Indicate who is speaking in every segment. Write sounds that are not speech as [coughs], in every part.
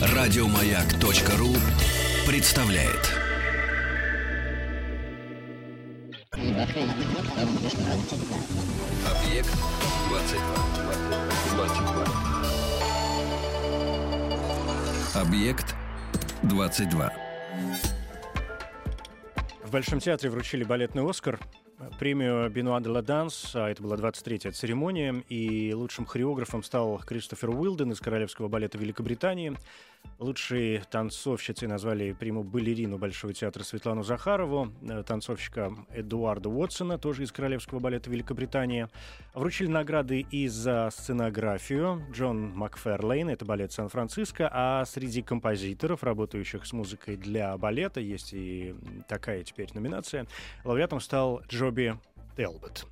Speaker 1: Радиомаяк.ру представляет. Объект 22. 22. Объект 22.
Speaker 2: В Большом театре вручили балетный «Оскар», премию «Бенуа де ла Данс», а это была 23-я церемония, и лучшим хореографом стал Кристофер Уилден из Королевского балета Великобритании. Лучшей танцовщицей назвали приму балерину Большого театра Светлану Захарову, э, танцовщика Эдуарда Уотсона, тоже из Королевского балета Великобритании. Вручили награды и за сценографию Джон Макферлейн, это балет Сан-Франциско, а среди композиторов, работающих с музыкой для балета, есть и такая теперь номинация, лауреатом стал Джоби Телбот.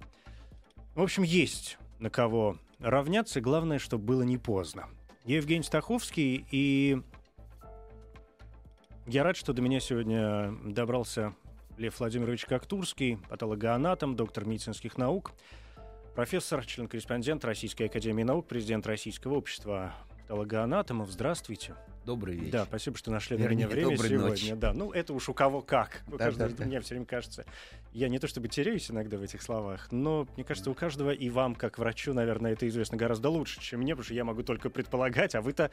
Speaker 2: В общем, есть на кого равняться, главное, чтобы было не поздно. Евгений Стаховский, и я рад, что до меня сегодня добрался Лев Владимирович Коктурский, патологоанатом, доктор медицинских наук, профессор, член-корреспондент Российской Академии Наук, президент Российского общества патологоанатомов. Здравствуйте.
Speaker 3: Добрый вечер.
Speaker 2: Да, спасибо, что нашли для меня время сегодня. Ночь. Да, ну это уж у кого как. [laughs] У
Speaker 3: да,
Speaker 2: каждого,
Speaker 3: да, да.
Speaker 2: Мне все время кажется, я не то чтобы теряюсь иногда в этих словах, но мне кажется, у каждого и вам, как врачу, наверное, это известно гораздо лучше, чем мне, потому что я могу только предполагать, а вы-то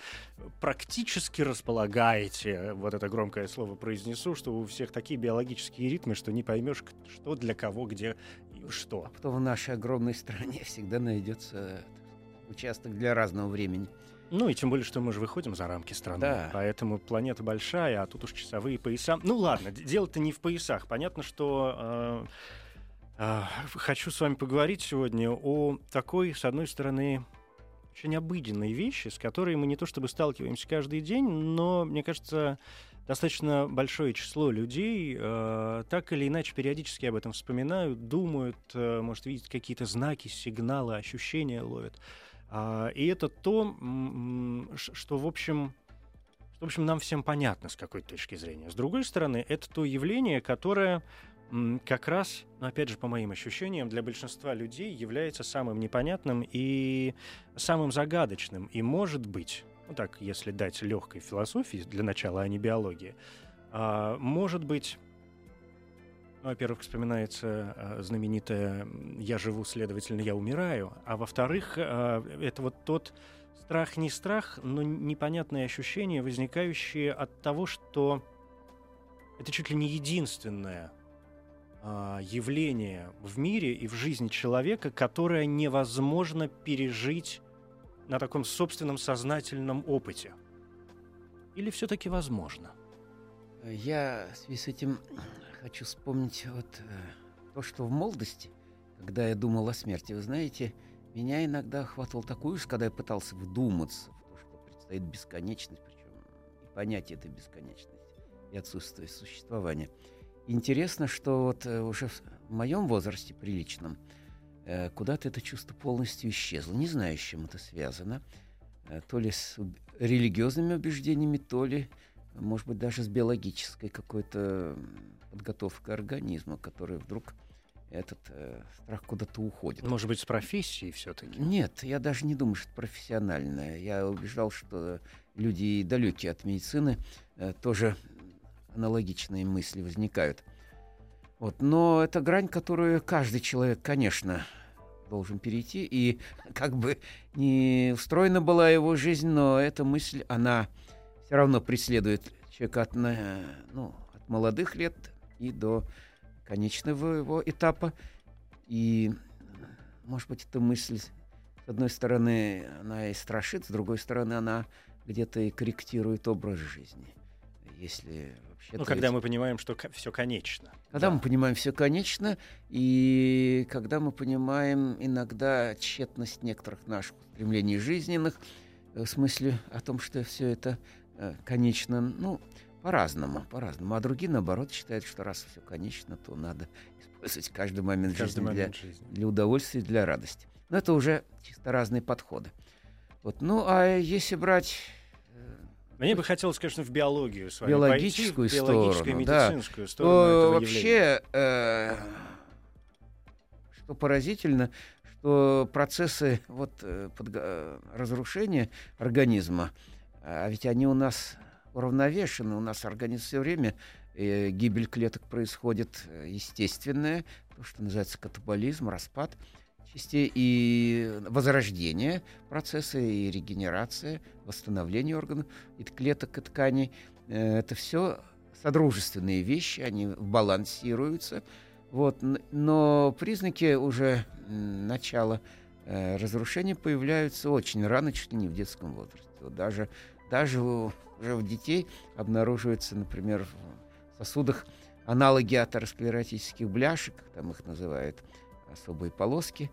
Speaker 2: практически располагаете, вот это громкое слово произнесу, что у всех такие биологические ритмы, что не поймешь, что для кого, где и что.
Speaker 3: А потом в нашей огромной стране всегда найдется участок для разного времени.
Speaker 2: Ну и тем более, что мы же выходим за рамки страны.
Speaker 3: Да.
Speaker 2: Поэтому планета большая, а тут уж часовые пояса. Ну ладно, дело-то не в поясах. Понятно, что э, э, хочу с вами поговорить сегодня о такой, с одной стороны, очень обыденной вещи, с которой мы не то чтобы сталкиваемся каждый день, но, мне кажется, достаточно большое число людей э, так или иначе периодически об этом вспоминают, думают, э, может видеть какие-то знаки, сигналы, ощущения ловят. А, и это то, что, в общем, в общем, нам всем понятно с какой точки зрения. С другой стороны, это то явление, которое как раз, ну, опять же, по моим ощущениям, для большинства людей является самым непонятным и самым загадочным. И, может быть, ну так, если дать легкой философии для начала, а не биологии, а, может быть, ну, во-первых, вспоминается э, знаменитое «я живу, следовательно, я умираю», а во-вторых, э, это вот тот страх не страх, но непонятные ощущения, возникающие от того, что это чуть ли не единственное э, явление в мире и в жизни человека, которое невозможно пережить на таком собственном сознательном опыте. Или все-таки возможно?
Speaker 3: Я в связи с этим хочу вспомнить вот э, то, что в молодости, когда я думал о смерти, вы знаете, меня иногда охватывал такой уж, когда я пытался вдуматься в то, что предстоит бесконечность, причем и понятие этой бесконечности, и отсутствие существования. Интересно, что вот э, уже в моем возрасте приличном э, куда-то это чувство полностью исчезло. Не знаю, с чем это связано. То ли с религиозными убеждениями, то ли, может быть, даже с биологической какой-то подготовка организма, который вдруг этот э, страх куда-то уходит.
Speaker 2: Может быть, с профессией все-таки?
Speaker 3: Нет, я даже не думаю, что это профессиональное. Я убеждал, что люди далекие от медицины э, тоже аналогичные мысли возникают. Вот. Но это грань, которую каждый человек, конечно, должен перейти. И как бы не устроена была его жизнь, но эта мысль, она все равно преследует человека от, ну, от молодых лет и до конечного его этапа. И, может быть, эта мысль, с одной стороны, она и страшит, с другой стороны, она где-то и корректирует образ жизни. Если вообще
Speaker 2: ну, когда ведь... мы понимаем, что все конечно.
Speaker 3: Когда да. мы понимаем все конечно, и когда мы понимаем иногда тщетность некоторых наших стремлений жизненных, э, в смысле о том, что все это э, конечно, ну, по-разному, по-разному. А другие, наоборот, считают, что раз все конечно, то надо использовать каждый момент, каждый жизни, момент для, жизни для удовольствия и для радости. Но это уже чисто разные подходы. Вот. Ну, а если брать
Speaker 2: э, мне бы хотелось, конечно, в биологию с вами
Speaker 3: биологическую
Speaker 2: пойти,
Speaker 3: в биологическую,
Speaker 2: медицинскую
Speaker 3: да.
Speaker 2: сторону
Speaker 3: Но вообще, э, что поразительно, что процессы вот, э, подго- разрушения организма, а ведь они у нас уравновешены, у нас организм все время, э, гибель клеток происходит э, естественная, то, что называется катаболизм, распад частей и возрождение процесса, и регенерация, восстановление органов, и клеток, и тканей. Э, это все содружественные вещи, они балансируются. Вот, но признаки уже начала э, разрушения появляются очень рано, чуть ли не в детском возрасте. Вот даже, даже уже у детей обнаруживаются, например, в сосудах аналоги атеросклеротических бляшек, там их называют особые полоски.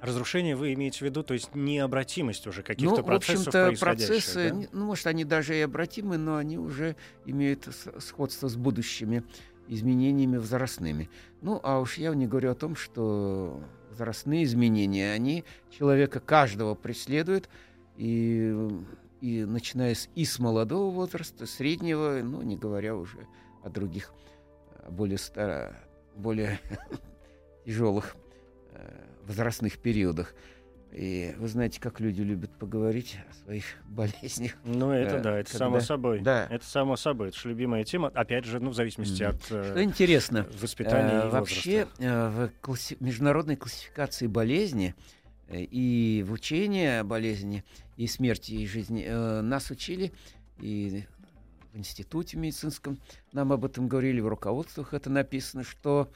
Speaker 2: Разрушение вы имеете в виду, то есть необратимость уже каких-то ну, процессов в процессы,
Speaker 3: да? ну, может, они даже и обратимы, но они уже имеют сходство с будущими изменениями возрастными. Ну, а уж я не говорю о том, что возрастные изменения, они человека каждого преследуют, и, и начиная с, и с молодого возраста, среднего, ну, не говоря уже о других более, старо, более [laughs] тяжелых э, возрастных периодах. И вы знаете, как люди любят поговорить о своих [laughs] болезнях.
Speaker 2: Ну, это э, да, это когда... само собой. Да. Это само собой. Это же любимая тема. Опять же, ну, в зависимости mm. от
Speaker 3: э, Что интересно,
Speaker 2: воспитания
Speaker 3: э, и Вообще, э, в класси... международной классификации болезни э, и в учении о болезни и смерти и жизни э, нас учили и в институте медицинском нам об этом говорили, в руководствах это написано, что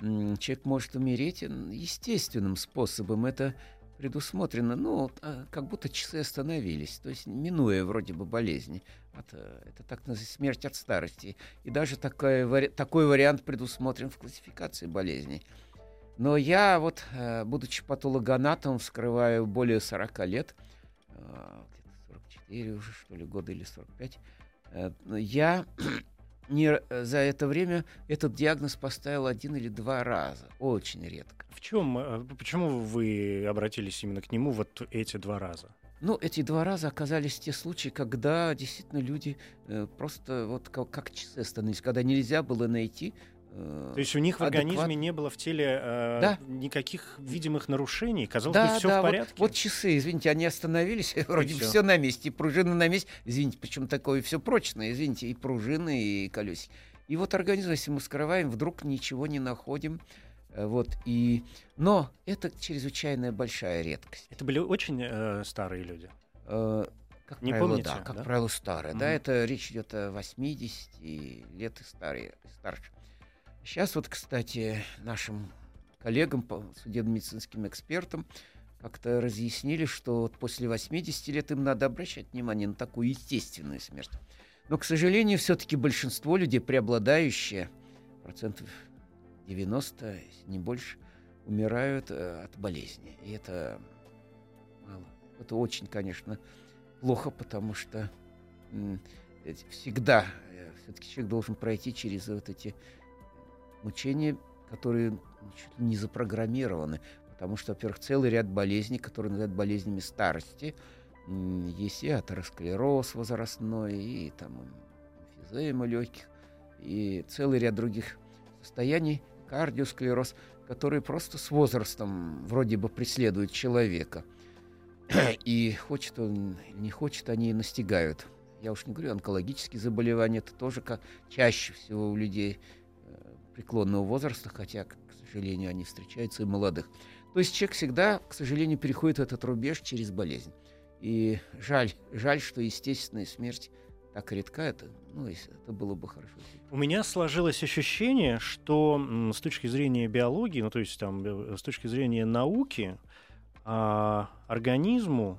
Speaker 3: человек может умереть естественным способом. Это предусмотрено, ну, а, как будто часы остановились, то есть минуя вроде бы болезни. От, э, это так называется смерть от старости. И даже такой, такой вариант предусмотрен в классификации болезней. Но я вот, э, будучи патологоанатомом, вскрываю более 40 лет, э, где-то 44 уже, что ли, года или 45, я [clears throat] не, э, за это время этот диагноз поставил один или два раза. Очень редко.
Speaker 2: В чем, э, почему вы обратились именно к нему вот эти два раза?
Speaker 3: Ну, эти два раза оказались те случаи, когда действительно люди э, просто вот как, как часы становились, когда нельзя было найти
Speaker 2: то есть у них в организме не было в теле э, да. никаких видимых нарушений? Казалось да, бы, все да, в порядке?
Speaker 3: Вот, вот часы, извините, они остановились, [laughs] вроде все. все на месте, и пружины на месте. Извините, почему такое все прочное, извините, и пружины, и колесики. И вот организм, если мы скрываем, вдруг ничего не находим. Э, вот, и... Но это чрезвычайно большая редкость.
Speaker 2: Это были очень э, старые люди?
Speaker 3: Э, как не правило, помните, да, как да? правило, старые. Mm-hmm. Да, это речь идет о 80 лет и старые, старше. Сейчас вот, кстати, нашим коллегам, судебно-медицинским экспертам, как-то разъяснили, что вот после 80 лет им надо обращать внимание на такую естественную смерть. Но, к сожалению, все-таки большинство людей, преобладающие, процентов 90, если не больше, умирают э, от болезни. И это мало. Это очень, конечно, плохо, потому что всегда э, все-таки человек должен пройти через вот эти мучения, которые ли не запрограммированы. Потому что, во-первых, целый ряд болезней, которые называют болезнями старости, есть и атеросклероз возрастной, и там эмфизема легких, и целый ряд других состояний, кардиосклероз, которые просто с возрастом вроде бы преследуют человека. И хочет он, не хочет, они настигают. Я уж не говорю, онкологические заболевания, это тоже как чаще всего у людей преклонного возраста, хотя, к сожалению, они встречаются и молодых. То есть человек всегда, к сожалению, переходит этот рубеж через болезнь. И жаль, жаль, что естественная смерть так редка, это, ну, это было бы хорошо.
Speaker 2: У меня сложилось ощущение, что с точки зрения биологии, ну, то есть там, э, с точки зрения науки, а, организму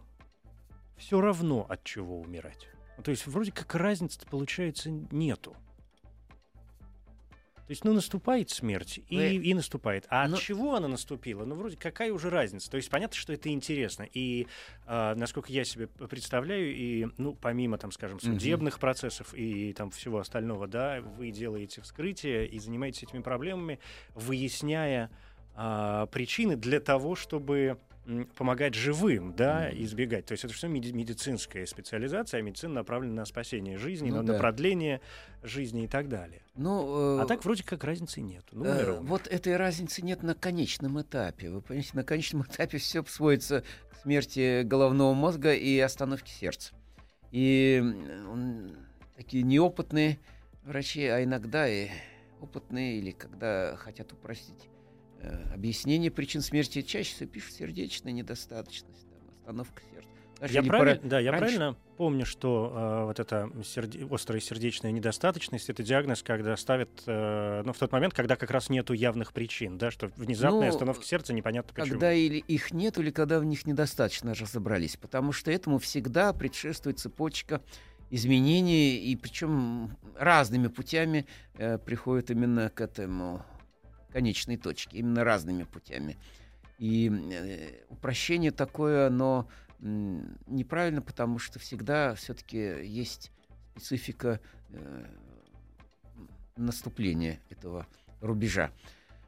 Speaker 2: все равно от чего умирать. Ну, то есть вроде как разницы получается нету. То есть, ну, наступает смерть, и, Вы... и наступает. А Но... от чего она наступила? Ну, вроде какая уже разница? То есть, понятно, что это интересно. И, э, насколько я себе представляю, и, ну, помимо, там, скажем, судебных угу. процессов и там всего остального, да, вы делаете вскрытие и занимаетесь этими проблемами, выясняя э, причины для того, чтобы помогать живым, да, избегать. То есть это все медицинская специализация, а медицина направлена на спасение жизни, ну, на, да. на продление жизни и так далее. Ну, э, а так вроде как разницы нет. Ну,
Speaker 3: э, вот этой разницы нет на конечном этапе. Вы понимаете, на конечном [laughs] этапе все сводится к смерти головного мозга и остановке сердца. И он, такие неопытные врачи, а иногда и опытные, или когда хотят упростить объяснение причин смерти, чаще всего пишут сердечная недостаточность, там, остановка сердца.
Speaker 2: Даже я, правиль... пора... да, я правильно помню, что э, вот эта серде... острая сердечная недостаточность это диагноз, когда ставят, э, ну, в тот момент, когда как раз нету явных причин, да, что внезапная ну, остановка сердца непонятно почему.
Speaker 3: Когда или их нет, или когда в них недостаточно разобрались, потому что этому всегда предшествует цепочка изменений, и причем разными путями э, приходят именно к этому конечной точке, именно разными путями. И э, упрощение такое, оно э, неправильно, потому что всегда все-таки есть специфика э, наступления этого рубежа.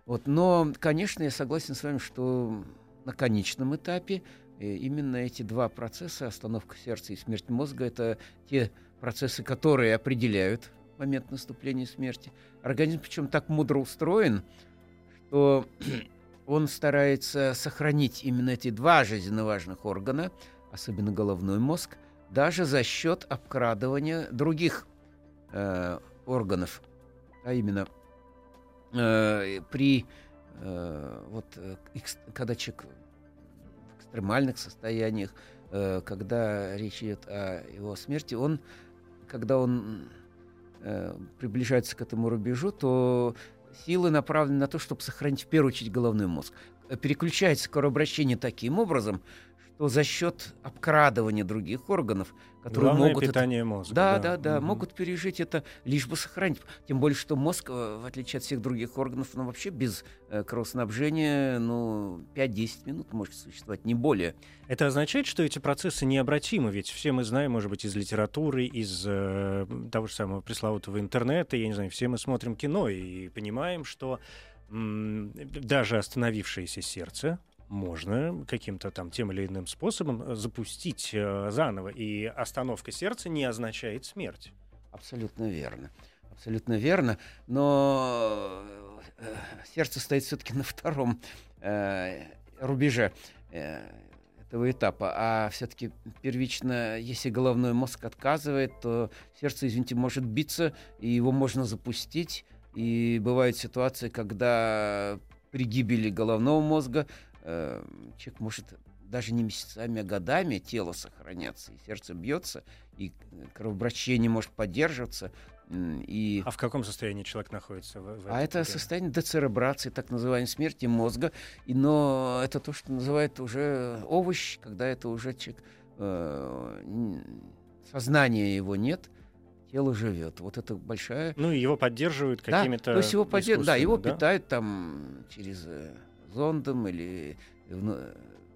Speaker 3: Вот. Но, конечно, я согласен с вами, что на конечном этапе и именно эти два процесса, остановка сердца и смерть мозга, это те процессы, которые определяют момент наступления смерти. Организм причем так мудро устроен, что [clears throat] он старается сохранить именно эти два жизненно важных органа, особенно головной мозг, даже за счет обкрадывания других э, органов, а именно э, при э, вот э, когда человек экстремальных состояниях, э, когда речь идет о его смерти, он, когда он э, приближается к этому рубежу, то силы направлены на то, чтобы сохранить в первую очередь головной мозг. Переключается кровообращение таким образом, что за счет обкрадывания других органов, которые
Speaker 2: Главное
Speaker 3: могут
Speaker 2: питание
Speaker 3: это,
Speaker 2: мозга.
Speaker 3: Да, да, да, угу. могут пережить это, лишь бы сохранить. Тем более, что мозг, э, в отличие от всех других органов, ну, вообще без э, кровоснабжения, ну, 5-10 минут может существовать, не более.
Speaker 2: Это означает, что эти процессы необратимы, ведь все мы знаем, может быть, из литературы, из э, того же самого пресловутого интернета, я не знаю, все мы смотрим кино и понимаем, что даже остановившееся сердце можно каким-то там тем или иным способом э, запустить э, заново. И остановка сердца не означает смерть.
Speaker 3: Абсолютно верно. Абсолютно верно. Но э, сердце стоит все-таки на втором рубеже этого этапа. А все-таки первично, если головной мозг отказывает, то сердце, извините, может биться, и его можно запустить. И бывают ситуации, когда при гибели головного мозга э, человек может даже не месяцами, а годами тело сохраняться, и сердце бьется, и кровообращение может поддерживаться. И...
Speaker 2: А в каком состоянии человек находится? В,
Speaker 3: в а это время? состояние децеребрации, так называемой смерти мозга. И, но это то, что называют уже овощ, когда это уже человек, э, сознания его нет, тело живет. Вот это большая...
Speaker 2: Ну, и его поддерживают какими-то...
Speaker 3: Да, то есть его, поддерж... да, его да? питают там через э, зондом или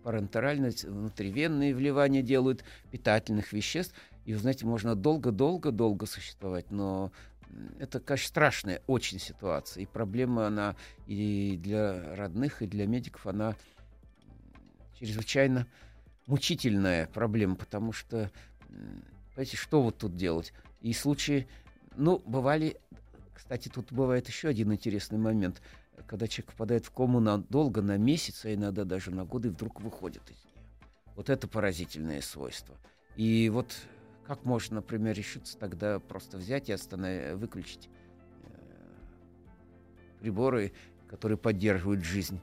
Speaker 3: парентерально внутривенные вливания делают питательных веществ. И, вы знаете, можно долго-долго-долго существовать, но это, конечно, страшная очень ситуация. И проблема, она и для родных, и для медиков, она чрезвычайно мучительная проблема, потому что, понимаете, что вот тут делать? И случаи, ну, бывали, кстати, тут бывает еще один интересный момент – когда человек впадает в кому надолго, на месяц, а иногда даже на годы, вдруг выходит из нее. Вот это поразительное свойство. И вот как можно, например, решиться тогда просто взять и остановить, выключить э, приборы, которые поддерживают жизнь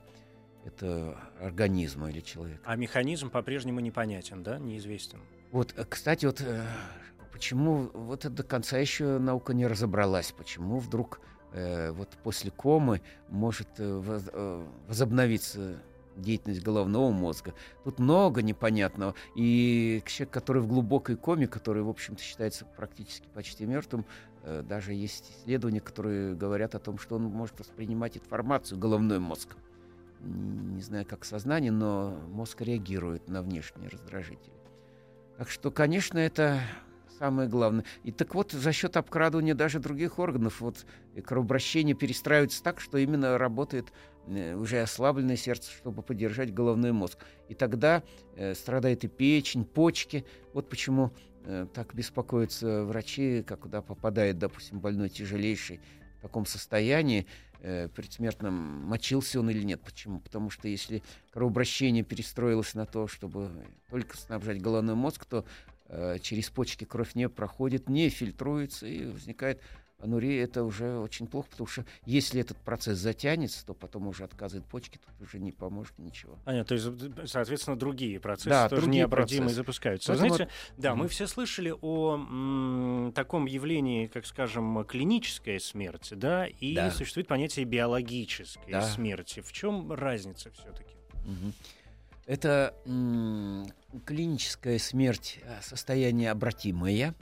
Speaker 3: это организма или человека.
Speaker 2: А механизм по-прежнему непонятен, да, неизвестен.
Speaker 3: Вот, э, кстати, вот э, почему вот это до конца еще наука не разобралась, почему вдруг Э, вот после комы может э, э, возобновиться деятельность головного мозга. Тут много непонятного. И человек, который в глубокой коме, который, в общем-то, считается практически почти мертвым, даже есть исследования, которые говорят о том, что он может воспринимать информацию, головной мозг. Не знаю, как сознание, но мозг реагирует на внешние раздражители. Так что, конечно, это самое главное. И так вот, за счет обкрадывания даже других органов, вот кровообращение перестраивается так, что именно работает э, уже ослабленное сердце, чтобы поддержать головной мозг. И тогда э, страдает и печень, почки. Вот почему э, так беспокоятся врачи, когда попадает, допустим, больной тяжелейший в таком состоянии, э, предсмертном, мочился он или нет. Почему? Потому что если кровообращение перестроилось на то, чтобы только снабжать головной мозг, то через почки кровь не проходит, не фильтруется и возникает анурия это уже очень плохо, потому что если этот процесс затянется, то потом уже отказывает почки, тут уже не поможет ничего.
Speaker 2: Понятно, то есть, соответственно, другие процессы
Speaker 3: Да,
Speaker 2: тоже
Speaker 3: другие
Speaker 2: необратимые
Speaker 3: процессы.
Speaker 2: запускаются.
Speaker 3: Поэтому
Speaker 2: Знаете, да,
Speaker 3: Мгм.
Speaker 2: мы все слышали о м, таком явлении, как, скажем, клиническая смерть, да, и
Speaker 3: Да.
Speaker 2: существует понятие биологической
Speaker 3: Да.
Speaker 2: смерти. В чем разница все-таки?
Speaker 3: Мгм. Это клиническая смерть, э, состояние обратимое,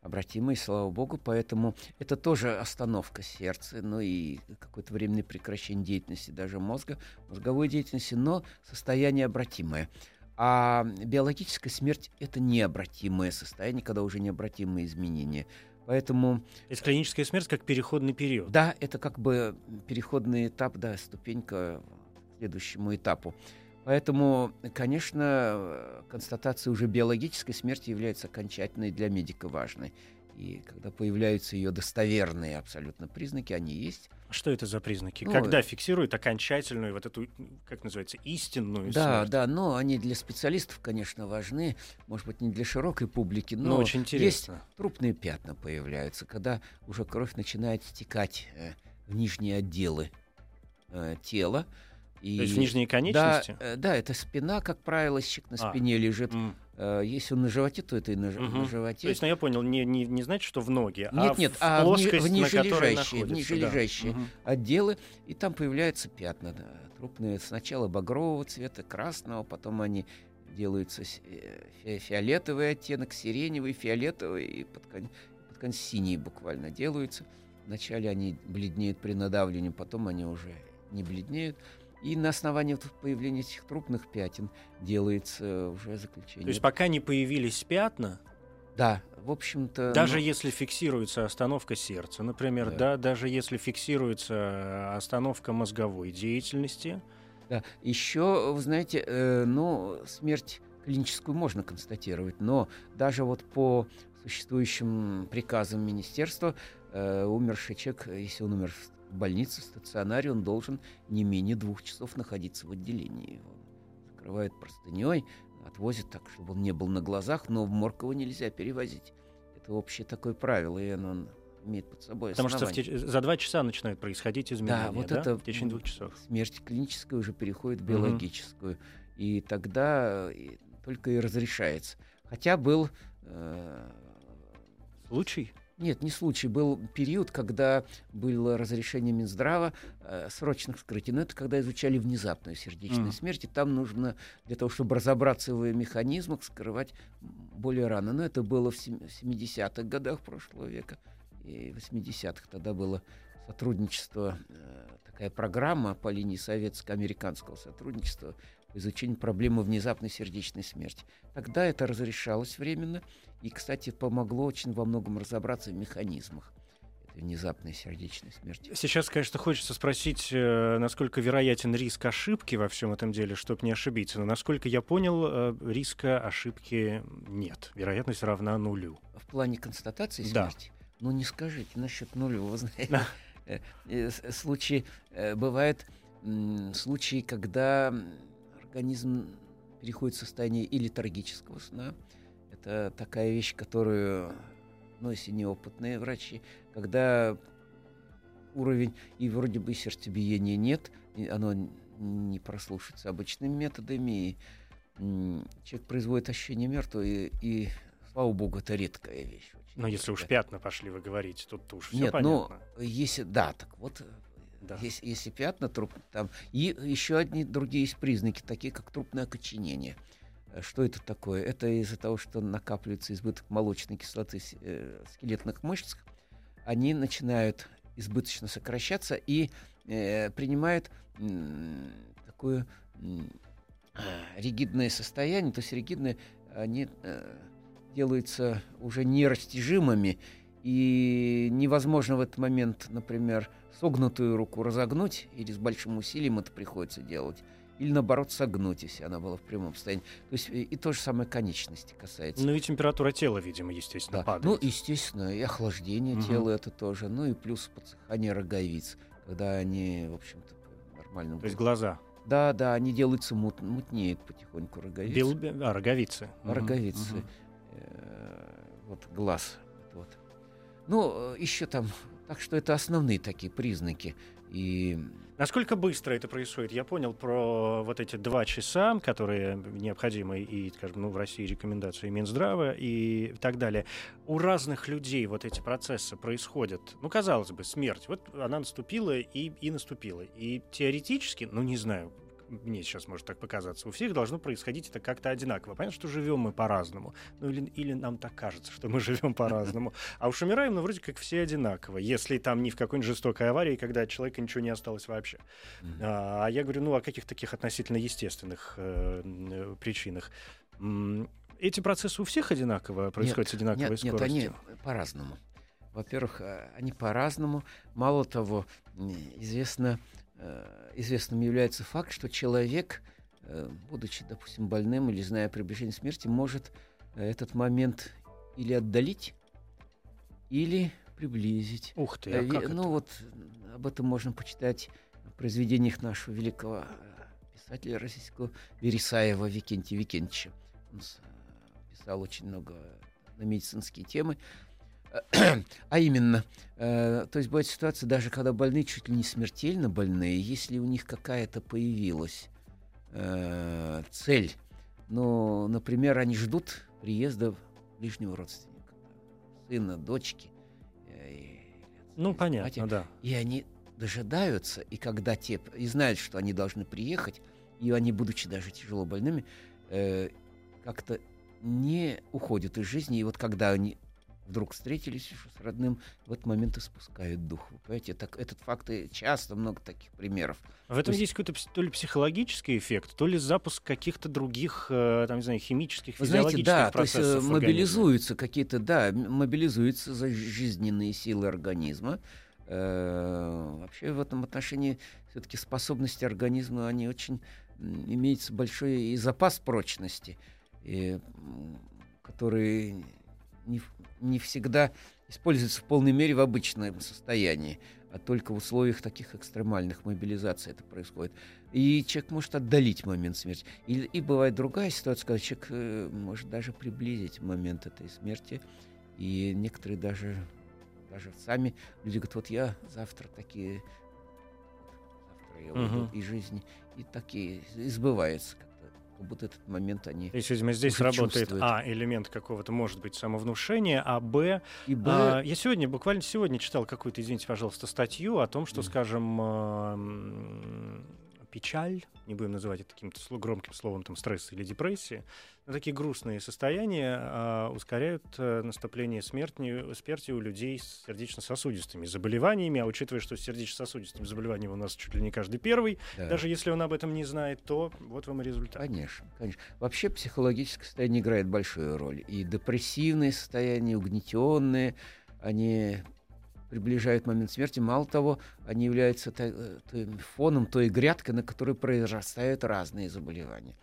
Speaker 3: обратимое, слава богу, поэтому это тоже остановка сердца, ну и какое-то временное прекращение деятельности даже мозга, мозговой деятельности, но состояние обратимое. А биологическая смерть — это необратимое состояние, когда уже необратимые изменения. Поэтому
Speaker 2: То есть клиническая смерть как переходный период.
Speaker 3: да, это как бы переходный этап, да, ступенька к следующему этапу. Поэтому, конечно, э, констатация уже биологической смерти является окончательной для медика важной. И когда появляются ее достоверные абсолютно признаки, они есть.
Speaker 2: Что это за признаки?
Speaker 3: Ну,
Speaker 2: Когда фиксируют окончательную, вот эту, как называется, истинную
Speaker 3: Да,
Speaker 2: смерть?
Speaker 3: да, но они для специалистов, конечно, важны. Может быть, не для широкой публики, но
Speaker 2: Ну, очень
Speaker 3: есть
Speaker 2: интересно.
Speaker 3: трупные пятна появляются, когда уже кровь начинает стекать э, в нижние отделы э, тела. И
Speaker 2: То есть в нижние
Speaker 3: Да,
Speaker 2: конечности?
Speaker 3: э, да, это спина, как правило, щек на
Speaker 2: А.
Speaker 3: спине лежит.
Speaker 2: М.
Speaker 3: Э, Если он на животе, то это и на,
Speaker 2: Мгм.
Speaker 3: на животе.
Speaker 2: То есть, ну, я понял, не, не, не значит, что в ноги, а
Speaker 3: Нет, нет,
Speaker 2: в
Speaker 3: а в ни-
Speaker 2: плоскость,
Speaker 3: в
Speaker 2: на которой
Speaker 3: нижележащие, в нижележащие.
Speaker 2: Да.
Speaker 3: Отделы, и там появляются пятна да, трупные. Сначала багрового цвета, красного, потом они делаются э, фи- фиолетовый оттенок, сиреневый, фиолетовый, и под, кон- под конец синий буквально делаются. Вначале они бледнеют при надавливании, потом они уже не бледнеют. И на основании вот появления этих трупных пятен делается уже заключение.
Speaker 2: То есть пока не появились пятна,
Speaker 3: Да, в общем-то...
Speaker 2: даже
Speaker 3: ну,
Speaker 2: если фиксируется остановка сердца, например,
Speaker 3: Да.
Speaker 2: да, даже если фиксируется э, остановка мозговой деятельности,
Speaker 3: Да. Еще, вы знаете, э, ну, смерть клиническую можно констатировать, но даже вот по существующим приказам министерства э, умерший человек, если он умер в больнице, в стационаре, он должен не менее двух часов находиться в отделении. Его закрывают простыней, отвозят так, чтобы он не был на глазах, но в морг его нельзя перевозить. Это общее такое правило, и оно имеет под собой
Speaker 2: потому что в
Speaker 3: основание.
Speaker 2: теч- за два часа начинают происходить изменения,
Speaker 3: вот
Speaker 2: да,
Speaker 3: это
Speaker 2: в течение двух часов.
Speaker 3: Смерть клиническая уже переходит в биологическую. И тогда только и разрешается. Хотя был... э,
Speaker 2: Случай?
Speaker 3: Нет, не случай. Был период, когда было разрешение Минздрава э, срочных вскрытий. Но это когда изучали внезапную сердечную
Speaker 2: Мгм.
Speaker 3: смерть. И там нужно для того, чтобы разобраться в механизмах, скрывать более рано. Но это было в сем- 70-х годах прошлого века и 80-х. Тогда было сотрудничество, э, такая программа по линии советско-американского сотрудничества по изучению проблемы внезапной сердечной смерти. Тогда это разрешалось временно. И, кстати, помогло очень во многом разобраться в механизмах внезапной сердечной смерти.
Speaker 2: Сейчас, конечно, хочется спросить, э, насколько вероятен риск ошибки во всем этом деле, чтобы не ошибиться. Но, насколько я понял, э, риска ошибки нет. Вероятность равна нулю.
Speaker 3: В плане констатации
Speaker 2: Да.
Speaker 3: смерти? Ну, не скажите насчет нуля, вы знаете.
Speaker 2: Да.
Speaker 3: Э, Случаи, бывают случаи, когда организм переходит в состояние и летаргического сна. Это такая вещь, которую, ну, если неопытные врачи, когда уровень и вроде бы сердцебиения нет, и оно не прослушается обычными методами, и человек производит ощущение мертвого, и, и, слава богу, это редкая вещь. очень
Speaker 2: Но если уж
Speaker 3: редкая.
Speaker 2: пятна пошли, вы говорите, тут уж все
Speaker 3: Нет, ну,
Speaker 2: понятно.
Speaker 3: если, да, так вот,
Speaker 2: Да.
Speaker 3: если, если пятна труп, там, и еще одни другие есть признаки, такие как трупное окоченение. Э, Что это такое? Это из-за того, что накапливается избыток молочной кислоты с- э, в скелетных мышцах, они начинают избыточно сокращаться и э, принимают м, такое а, ригидное состояние, то есть ригидные, они э, делаются уже нерастяжимыми, И невозможно в этот момент, например, согнутую руку разогнуть, или с большим усилием это приходится делать, или наоборот согнуть, если она была в прямом состоянии. То есть и, и то же самое конечности касается.
Speaker 2: Ну и температура тела, видимо, естественно,
Speaker 3: Да.
Speaker 2: падает.
Speaker 3: Ну, естественно, и охлаждение
Speaker 2: Мгм.
Speaker 3: тела это тоже. Ну и плюс подсыхание роговиц, когда они, в общем-то, нормально.
Speaker 2: То есть глаза.
Speaker 3: Да, да, они делаются мут, мутнеют потихоньку роговицы.
Speaker 2: Бел- А, роговицы.
Speaker 3: Роговицы.
Speaker 2: мгм.
Speaker 3: Э, вот глаз. Вот. Ну, еще там. Так что это основные такие признаки. И
Speaker 2: Насколько быстро это происходит? Я понял про вот эти два часа, которые необходимы и, скажем, ну, в России рекомендации Минздрава и так далее. У разных людей вот эти процессы происходят. Ну, казалось бы, смерть. Вот она наступила и, и наступила. И теоретически, ну, не знаю, мне сейчас может так показаться, у всех должно происходить это как-то одинаково. Понятно, что живем мы по-разному. Ну, или, или нам так кажется, что мы [laughs] живем по-разному. А уж умираем, ну, вроде как все одинаково. Если там не в какой-нибудь жестокой аварии, когда от человека ничего не осталось вообще.
Speaker 3: Мгм.
Speaker 2: А я говорю, ну, о каких таких относительно естественных э, причинах. Эти процессы у всех одинаково происходят с одинаковой
Speaker 3: нет, нет,
Speaker 2: скоростью?
Speaker 3: они по-разному. Во-первых, э, они по-разному. Мало того, известно, известным является факт, что человек, э, будучи, допустим, больным или зная о приближении смерти, может э, этот момент или отдалить, или приблизить.
Speaker 2: Ух ты,
Speaker 3: Э,
Speaker 2: а как
Speaker 3: ну
Speaker 2: это?
Speaker 3: вот об этом можно почитать в произведениях нашего великого э, писателя российского Вересаева Викентия Викентьевича. Он э, писал очень много на медицинские темы. А именно, э, то есть бывает ситуация, даже когда больные чуть ли не смертельно больные, если у них какая-то появилась э, цель, ну, например, они ждут приезда ближнего родственника, сына, дочки. э,
Speaker 2: Ну, понятно,
Speaker 3: матери.
Speaker 2: да.
Speaker 3: И они дожидаются, и когда те и знают, что они должны приехать, и они, будучи даже тяжело больными, э, как-то не уходят из жизни. И вот когда они вдруг встретились с родным, в этот момент и спускают дух. Вы понимаете, так, этот факт и часто много таких примеров.
Speaker 2: В этом
Speaker 3: есть-
Speaker 2: есть какой-то то ли психологический эффект, то ли запуск каких-то других, э, там, не знаю, химических,
Speaker 3: Вы знаете,
Speaker 2: физиологических
Speaker 3: да, то есть э,
Speaker 2: процессов
Speaker 3: мобилизуются какие-то, да, мобилизуются за жизненные силы организма. Э, Вообще в этом отношении все-таки способности организма, они очень м, имеется большой и запас прочности, и, который не, не всегда используется в полной мере в обычном состоянии, а только в условиях таких экстремальных мобилизаций это происходит. И человек может отдалить момент смерти. И, и бывает другая ситуация, когда человек э, может даже приблизить момент этой смерти. И некоторые даже, даже сами люди говорят, вот я завтра такие, завтра я уйду из жизни. И такие, и сбывается как-то. Как будто этот момент они...
Speaker 2: То есть, видимо, здесь работает,
Speaker 3: чувствуют.
Speaker 2: а, элемент какого-то, может быть, самовнушения, а, б,
Speaker 3: И б,
Speaker 2: А, я сегодня, буквально сегодня читал какую-то, извините, пожалуйста, статью о том, что,
Speaker 3: Мгм.
Speaker 2: скажем, а, печаль, не будем называть это каким-то громким словом, там, стресс или депрессия, но такие грустные состояния а, ускоряют а, наступление смерти, смерти у людей с сердечно-сосудистыми заболеваниями, а учитывая, что с сердечно-сосудистыми заболеваниями у нас чуть ли не каждый первый,
Speaker 3: да.
Speaker 2: даже если он об этом не знает, то вот вам и результат.
Speaker 3: Конечно, конечно. Вообще психологическое состояние играет большую роль. И депрессивные состояния, угнетенные, они приближают момент смерти. Мало того, они являются э, той- фоном, той грядкой, на которой произрастают разные заболевания.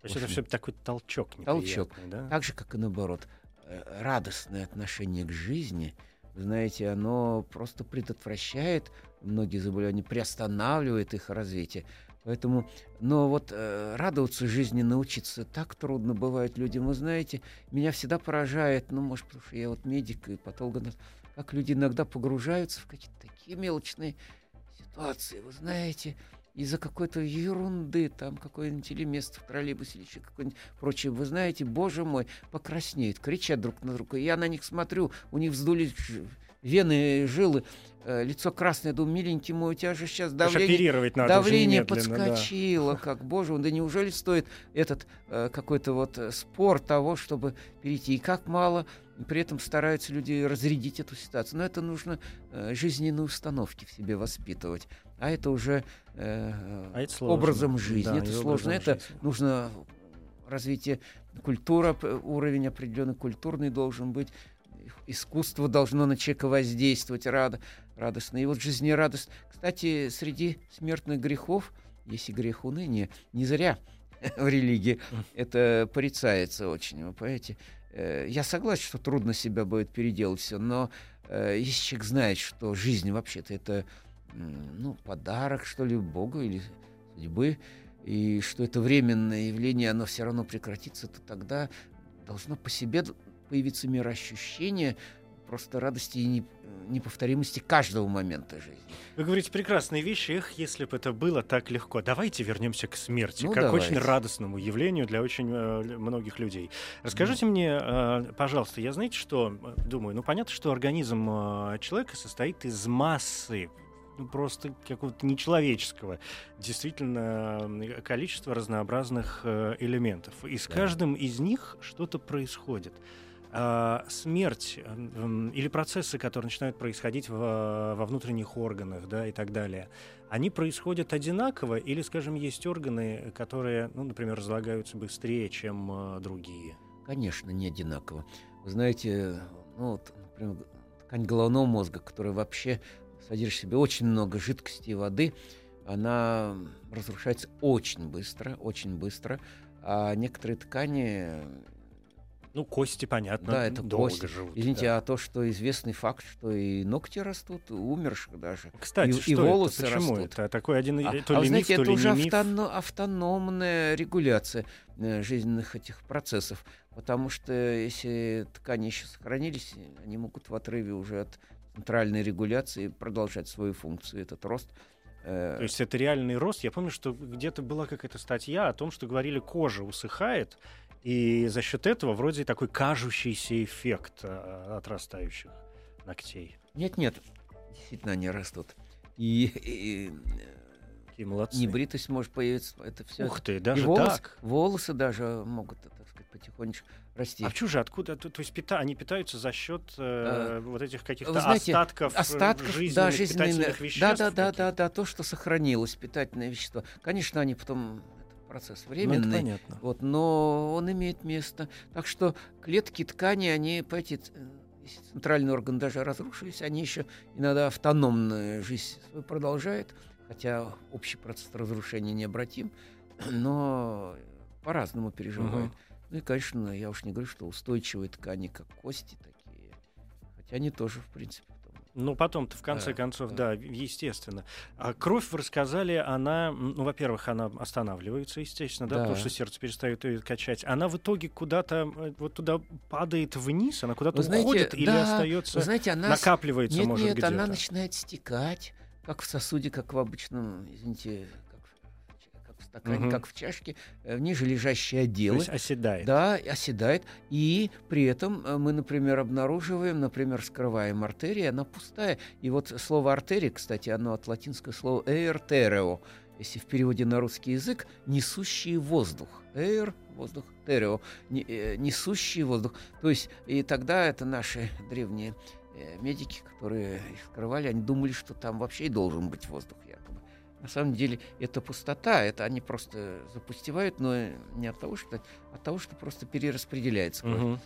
Speaker 2: То есть это все такой толчок
Speaker 3: толчок.
Speaker 2: да?
Speaker 3: Так же, как и наоборот. Э, Радостное отношение к жизни, знаете, оно просто предотвращает многие заболевания, приостанавливает их развитие. Поэтому, но вот э, радоваться жизни научиться так трудно бывает людям. Вы знаете, меня всегда поражает, ну, может, потому что я вот медик и патолог, как люди иногда погружаются в какие-то такие мелочные ситуации, вы знаете, из-за какой-то ерунды, там какой-нибудь или место в троллейбусе или еще какое-нибудь прочее, вы знаете, боже мой, покраснеют, кричат друг на друга. Я на них смотрю, у них вздулись вены, жилы, э, лицо красное, думаю, миленький мой, у тебя же сейчас давление,
Speaker 2: надо
Speaker 3: давление
Speaker 2: немедленно, да.
Speaker 3: подскочило, как, боже да неужели стоит этот э, какой-то вот э, спор того, чтобы перейти, и как мало при этом стараются люди разрядить эту ситуацию. Но это нужно э, жизненные установки в себе воспитывать. А это уже э,
Speaker 2: А это сложно.
Speaker 3: образом жизни.
Speaker 2: Да,
Speaker 3: это сложно. Это
Speaker 2: жизни.
Speaker 3: нужно развитие культура, уровень определенный культурный должен быть. Искусство должно на человека воздействовать рад, радостно. И вот жизнерадость. Кстати, среди смертных грехов, если грех уныния, не зря [laughs] в религии это порицается очень. Вы понимаете? Э, я согласен, что трудно себя будет переделать все, но э, если человек знает, что жизнь вообще-то это ну, подарок, что ли, Богу или судьбы, и что это временное явление, оно все равно прекратится, то тогда должно по себе появиться мироощущение просто радости и неповторимости каждого момента жизни.
Speaker 2: Вы говорите прекрасные вещи, эх, если бы это было так легко. Давайте вернемся к смерти,
Speaker 3: Ну,
Speaker 2: как
Speaker 3: давайте.
Speaker 2: очень радостному явлению для очень э, многих людей. Расскажите мне, э, пожалуйста, я знаете, что э, думаю, ну понятно, что организм э, человека состоит из массы ну, просто какого-то нечеловеческого, действительно, э, количества разнообразных э, элементов. И с
Speaker 3: Да.
Speaker 2: каждым из них что-то происходит. А, смерть э, м, или процессы, которые начинают происходить во, во внутренних органах, да, и так далее, они происходят одинаково или, скажем, есть органы, которые, ну, например, разлагаются быстрее, чем э, другие?
Speaker 3: Конечно, не одинаково. Вы знаете, ну, вот, например, ткань головного мозга, которая вообще содержит в себе очень много жидкости и воды, она разрушается очень быстро, очень быстро. А некоторые ткани,
Speaker 2: Ну, кости, понятно,
Speaker 3: да, это
Speaker 2: долго
Speaker 3: кости.
Speaker 2: живут.
Speaker 3: Извините,
Speaker 2: да.
Speaker 3: а то, что известный факт, что и ногти растут, умерших даже.
Speaker 2: Кстати,
Speaker 3: и-
Speaker 2: что
Speaker 3: и
Speaker 2: это?
Speaker 3: волосы
Speaker 2: Почему
Speaker 3: растут.
Speaker 2: это такой один,
Speaker 3: А,
Speaker 2: то
Speaker 3: а
Speaker 2: ли
Speaker 3: знаете,
Speaker 2: миф, то
Speaker 3: это
Speaker 2: ли
Speaker 3: уже
Speaker 2: не миф?
Speaker 3: автоно- автономная регуляция э, жизненных этих процессов, потому что если ткани еще сохранились, они могут в отрыве уже от центральной регуляции продолжать свою функцию, этот рост. э,
Speaker 2: То есть это реальный рост. Я помню, что где-то была какая-то статья о том, что говорили, кожа усыхает, и за счет этого вроде такой кажущийся эффект э, отрастающих ногтей.
Speaker 3: Нет-нет, действительно они растут. И, и,
Speaker 2: Какие
Speaker 3: э,
Speaker 2: молодцы.
Speaker 3: небритость может появиться, это все.
Speaker 2: Ух ты,
Speaker 3: И
Speaker 2: даже
Speaker 3: волосы,
Speaker 2: так.
Speaker 3: волосы даже могут, так сказать, потихонечку расти.
Speaker 2: А почему же откуда? То, то есть пита, они питаются за счет э, вот этих каких-то
Speaker 3: знаете,
Speaker 2: остатков, э,
Speaker 3: остатков,
Speaker 2: жизненных,
Speaker 3: да, жизненные,
Speaker 2: питательных
Speaker 3: да,
Speaker 2: веществ?
Speaker 3: да, да,
Speaker 2: каких-то?
Speaker 3: да, да, то, что сохранилось, питательные вещества. Конечно, они потом процесс
Speaker 2: Ну,
Speaker 3: временный,
Speaker 2: понятно.
Speaker 3: вот, но он имеет место. Так что клетки ткани, они по эти если центральные органы даже разрушились, они еще иногда автономную жизнь продолжают, хотя общий процесс разрушения необратим, но по-разному переживают.
Speaker 2: Мгм.
Speaker 3: Ну и, конечно, я уж не говорю, что устойчивые ткани, как кости такие, хотя они тоже, в принципе,
Speaker 2: Ну, потом-то, в конце
Speaker 3: Да,
Speaker 2: концов,
Speaker 3: да.
Speaker 2: да, естественно. А кровь, вы рассказали, она, ну, во-первых, она останавливается, естественно, да,
Speaker 3: Да.
Speaker 2: потому что сердце перестает ее качать. Она в итоге куда-то, э, вот туда падает вниз, она куда-то
Speaker 3: знаете,
Speaker 2: уходит или
Speaker 3: да,
Speaker 2: остается,
Speaker 3: Вы знаете, она...
Speaker 2: накапливается,
Speaker 3: Нет,
Speaker 2: может,
Speaker 3: нет,
Speaker 2: где-то.
Speaker 3: она начинает стекать, как в сосуде, как в обычном, извините, стакане,
Speaker 2: Мгм.
Speaker 3: как в чашке, э, ниже лежащие
Speaker 2: То
Speaker 3: отделы.
Speaker 2: есть оседает.
Speaker 3: Да, оседает. И при этом э, мы, например, обнаруживаем, например, скрываем артерии, она пустая. И вот слово артерия, кстати, оно от латинского слова «airtereo», если в переводе на русский язык, несущий воздух. Air, воздух, не- э, несущий воздух. То есть, и тогда это наши древние медики, которые их скрывали, они думали, что там вообще и должен быть воздух. На самом деле это пустота, это они просто запустевают, но не от того, что от того, что просто перераспределяется кровь.
Speaker 2: Мгм.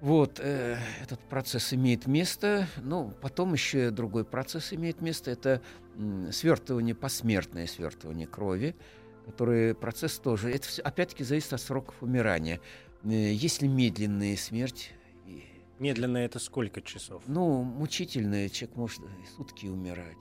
Speaker 3: Вот э, этот процесс имеет место. Ну, потом еще другой процесс имеет место. Это м, свертывание, посмертное свертывание крови, который процесс тоже. Это всё, опять-таки зависит от сроков умирания. Э, Если медленная смерть, и,
Speaker 2: Медленно это сколько часов?
Speaker 3: ну, мучительная, человек может сутки умирать.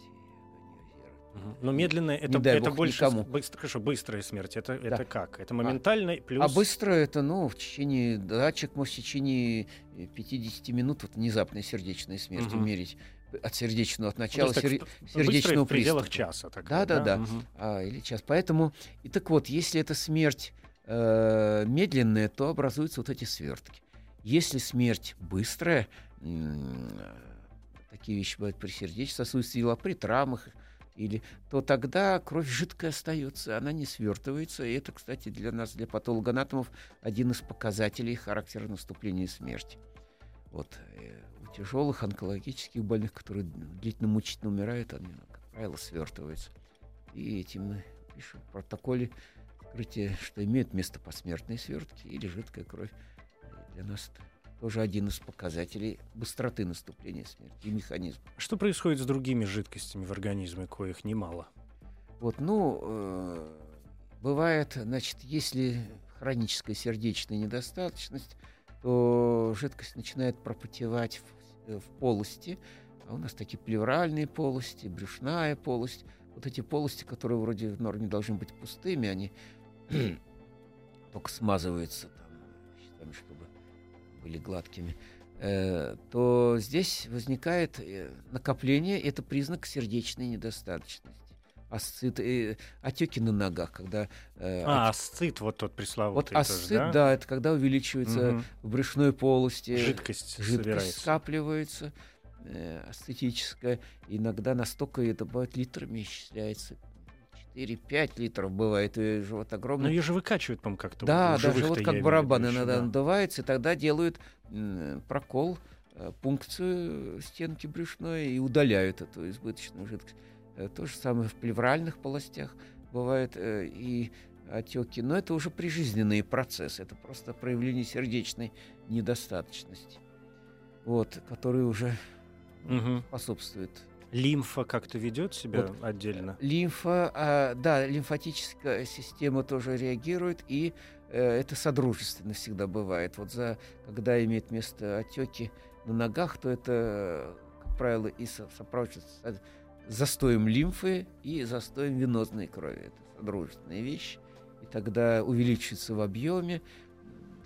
Speaker 2: Но медленно это, это
Speaker 3: бог
Speaker 2: больше
Speaker 3: никому.
Speaker 2: быстро, хорошо, быстрая смерть. Это, это как? Это
Speaker 3: А-
Speaker 2: моментально плюс.
Speaker 3: А быстро это, ну, в течение, да, человек может в течение э, 50 минут вот внезапной сердечной смерти
Speaker 2: Мгм.
Speaker 3: умереть от сердечного, от
Speaker 2: Ну,
Speaker 3: начала серде-
Speaker 2: в-
Speaker 3: сердечного
Speaker 2: быстрая в пределах часа. такая,
Speaker 3: Да-да-да.
Speaker 2: Мгм.
Speaker 3: а, или час. Поэтому, и так вот, если это смерть э, медленная, то образуются вот эти свертки. Если смерть быстрая, э, такие вещи бывают при сердечно-сосудистой дела, при травмах, или, то тогда кровь жидкая остается, она не свертывается. И это, кстати, для нас, для патологоанатомов, один из показателей характера наступления смерти. Вот. э, У тяжелых онкологических больных, которые длительно мучительно умирают, они, как правило, свертываются. И этим мы пишем в протоколе вскрытия, что имеют место посмертные свертки или жидкая кровь. И для нас это тоже один из показателей быстроты наступления смерти и механизма.
Speaker 2: Что происходит с другими жидкостями в организме, коих немало?
Speaker 3: Вот, ну, э, бывает, значит, если хроническая сердечная недостаточность, то жидкость начинает пропотевать в, э, в полости, а у нас такие плевральные полости, брюшная полость. Вот эти полости, которые вроде в норме должны быть пустыми, они [clears throat] только смазываются там, чтобы были гладкими, э, то здесь возникает э, накопление, это признак сердечной недостаточности. Асцит, э, отеки на ногах, когда...
Speaker 2: Э, а, асцит, вот тот пресловутый.
Speaker 3: Вот асцит, тоже, да? да, это когда увеличивается угу. в брюшной полости.
Speaker 2: Жидкость,
Speaker 3: жидкость скапливается, э, астетическая. Иногда настолько это бывает литрами исчисляется. 4-5 литров бывает, и живот огромный. Но
Speaker 2: ее же выкачивают, по-моему, как-то.
Speaker 3: Да, да, живот как барабан иногда да. надувается, и тогда делают прокол, э, пункцию стенки брюшной и удаляют эту избыточную жидкость. Э, то же самое в плевральных полостях бывает э, и отеки, но это уже прижизненные процессы, это просто проявление сердечной недостаточности, вот, которые уже угу. способствуют
Speaker 2: Лимфа как-то ведет себя вот, отдельно?
Speaker 3: Лимфа, а, да, лимфатическая система тоже реагирует, и э, это содружественно всегда бывает. Вот за, когда имеет место отеки на ногах, то это, как правило, и сопровождается застоем лимфы и застоем венозной крови. Это содружественные вещи. И тогда увеличивается в объеме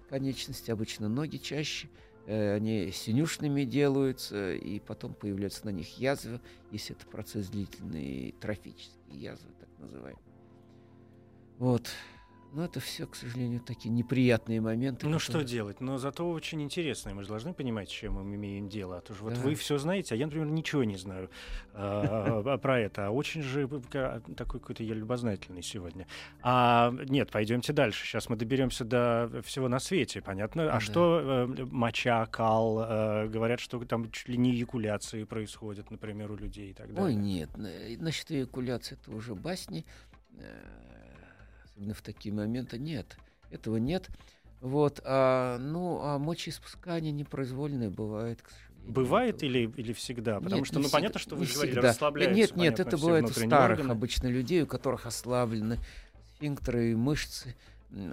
Speaker 3: конечности, обычно ноги чаще – Э, они синюшными делаются, и потом появляются на них язвы, если это процесс длительный, трофические язвы, так называемые. Вот. Но это все, к сожалению, такие неприятные моменты.
Speaker 2: Ну которые... что делать? Но зато очень интересно. Мы же должны понимать, с чем мы имеем дело. А то же вот да. вы все знаете, а я, например, ничего не знаю а, про это. А очень же такой какой-то я любознательный сегодня. А нет, пойдемте дальше. Сейчас мы доберемся до всего на свете, понятно. А что э, моча, кал? Э, говорят, что там чуть ли не эякуляции происходят, например, у людей и так далее.
Speaker 3: Ой, нет. Насчет эякуляции это уже басни э, в такие моменты, нет, этого нет. Вот, а, ну, а мочеиспускание непроизвольное бывает, к
Speaker 2: сожалению. Бывает это... или, или всегда? Потому нет, что, ну, всегда, понятно, что вы говорили,
Speaker 3: всегда. расслабляются. Нет, нет, это бывает у старых органы. обычно людей, у которых ослаблены сфинктеры и мышцы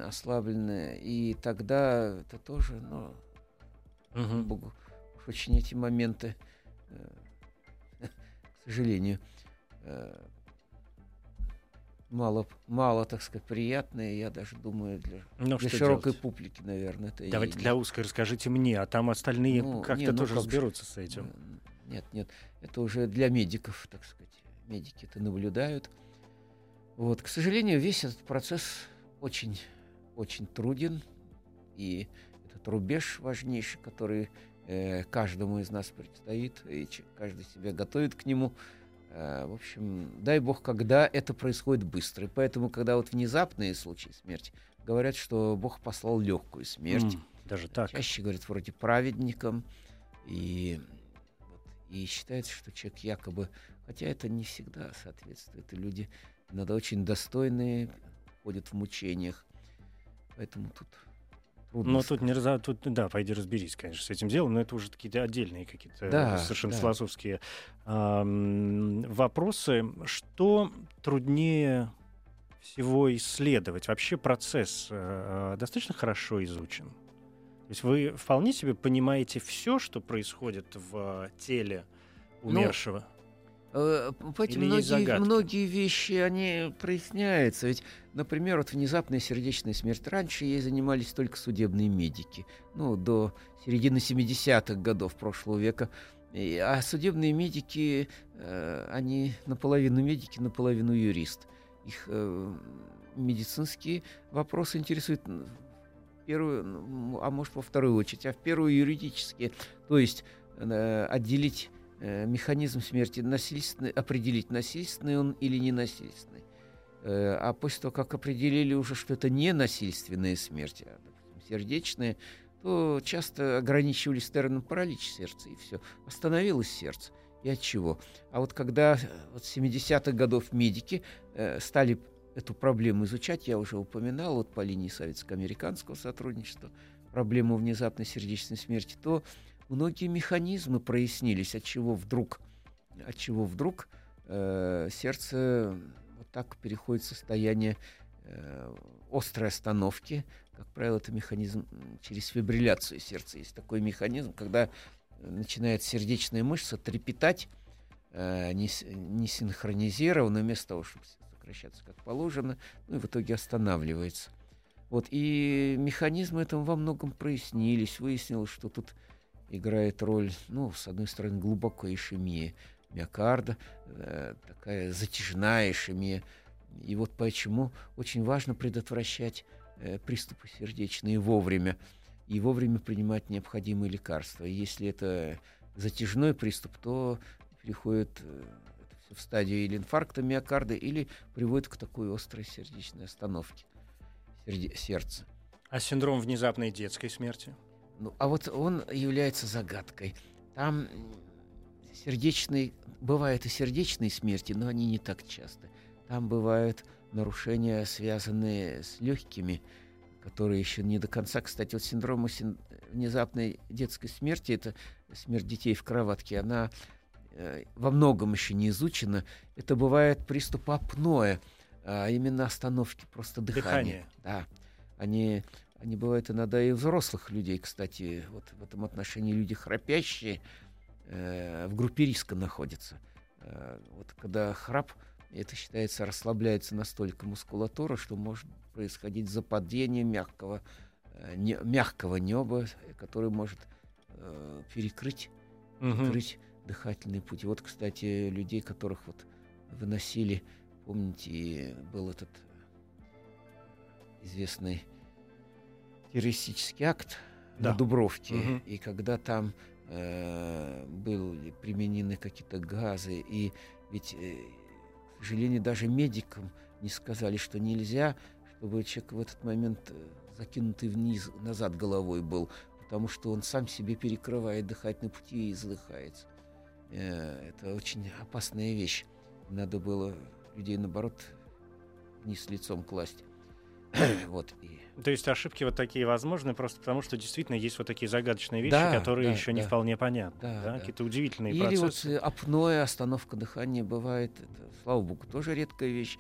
Speaker 3: ослаблены, и тогда это тоже, ну, угу. богу, уж очень эти моменты, э, [laughs] к сожалению, э, мало, мало, так сказать, приятные, я даже думаю, для, ну, для широкой делать? публики, наверное. Это
Speaker 2: Давайте и... для узкой расскажите мне, а там остальные ну, как-то не, ну, тоже как разберутся с этим.
Speaker 3: Нет, нет, это уже для медиков, так сказать. Медики это наблюдают. Вот, к сожалению, весь этот процесс очень, очень труден, и этот рубеж важнейший, который э, каждому из нас предстоит, и каждый себя готовит к нему – в общем, дай бог, когда это происходит быстро. И поэтому, когда вот внезапные случаи смерти, говорят, что Бог послал легкую смерть. Mm,
Speaker 2: даже так.
Speaker 3: Чаще говорят вроде праведникам. И, и считается, что человек якобы... Хотя это не всегда соответствует. И люди иногда очень достойные, ходят в мучениях. Поэтому тут
Speaker 2: Трудно но тут не раз, тут, да, пойди разберись, конечно, с этим делом, но это уже какие-то отдельные какие-то да, совершенно да. философские э, вопросы. Что труднее всего исследовать? Вообще процесс э, достаточно хорошо изучен? То есть вы вполне себе понимаете все, что происходит в теле ну, умершего? Ну,
Speaker 3: Э, понимаете, многие, многие вещи, они проясняются. Ведь, например, вот внезапная сердечная смерть. Раньше ей занимались только судебные медики. Ну, до середины 70-х годов прошлого века. А судебные медики, э, они наполовину медики, наполовину юрист. Их э, медицинские вопросы интересуют первую, а может во вторую очередь, а в первую юридические. То есть отделить э, механизм смерти насильственный, определить, насильственный он или не насильственный. Э, а после того, как определили уже, что это не насильственная смерть, а допустим, сердечная, то часто ограничивались термином паралич сердца, и все. Остановилось сердце. И от чего? А вот когда э, вот 70-х годов медики э, стали эту проблему изучать, я уже упоминал, вот по линии советско-американского сотрудничества, проблему внезапной сердечной смерти, то многие механизмы прояснились, от чего вдруг, от чего вдруг э, сердце вот так переходит в состояние э, острой остановки. Как правило, это механизм через фибрилляцию сердца. Есть такой механизм, когда начинает сердечная мышца трепетать, э, не, не синхронизированно, вместо того, чтобы сокращаться как положено, ну и в итоге останавливается. Вот, и механизмы этого во многом прояснились. Выяснилось, что тут играет роль, ну, с одной стороны, глубокая ишемия миокарда, э, такая затяжная ишемия. И вот почему очень важно предотвращать э, приступы сердечные вовремя и вовремя принимать необходимые лекарства. И если это затяжной приступ, то переходит э, в стадию или инфаркта миокарда, или приводит к такой острой сердечной остановке сердца.
Speaker 2: А синдром внезапной детской смерти?
Speaker 3: Ну, а вот он является загадкой. Там сердечные, бывают и сердечные смерти, но они не так часто. Там бывают нарушения, связанные с легкими, которые еще не до конца, кстати, вот синдром син... внезапной детской смерти, это смерть детей в кроватке, она э, во многом еще не изучена. Это бывает приступ апноэ, а именно остановки просто дыхания. Дыхание. Да. Они, они бывают иногда и взрослых людей, кстати, вот в этом отношении люди храпящие э, в группе риска находятся. Э, вот когда храп, это считается, расслабляется настолько мускулатура, что может происходить западение мягкого, э, не, мягкого неба, который может э, перекрыть, угу. перекрыть дыхательные пути. Вот, кстати, людей, которых вот выносили Помните, был этот известный террористический акт да. на Дубровке, угу. и когда там э, были применены какие-то газы, и ведь, э, к сожалению, даже медикам не сказали, что нельзя, чтобы человек в этот момент э, закинутый вниз, назад головой был, потому что он сам себе перекрывает дыхательные пути и задыхается. Э, это очень опасная вещь. Надо было людей, наоборот, вниз лицом класть. [clears throat]
Speaker 2: вот. То есть ошибки вот такие возможны просто потому, что действительно есть вот такие загадочные вещи, да, которые да, еще да. не вполне понятны. Да, да? Да. Какие-то удивительные
Speaker 3: Или
Speaker 2: процессы.
Speaker 3: вот апноэ, остановка дыхания бывает. Это, слава богу, тоже редкая вещь.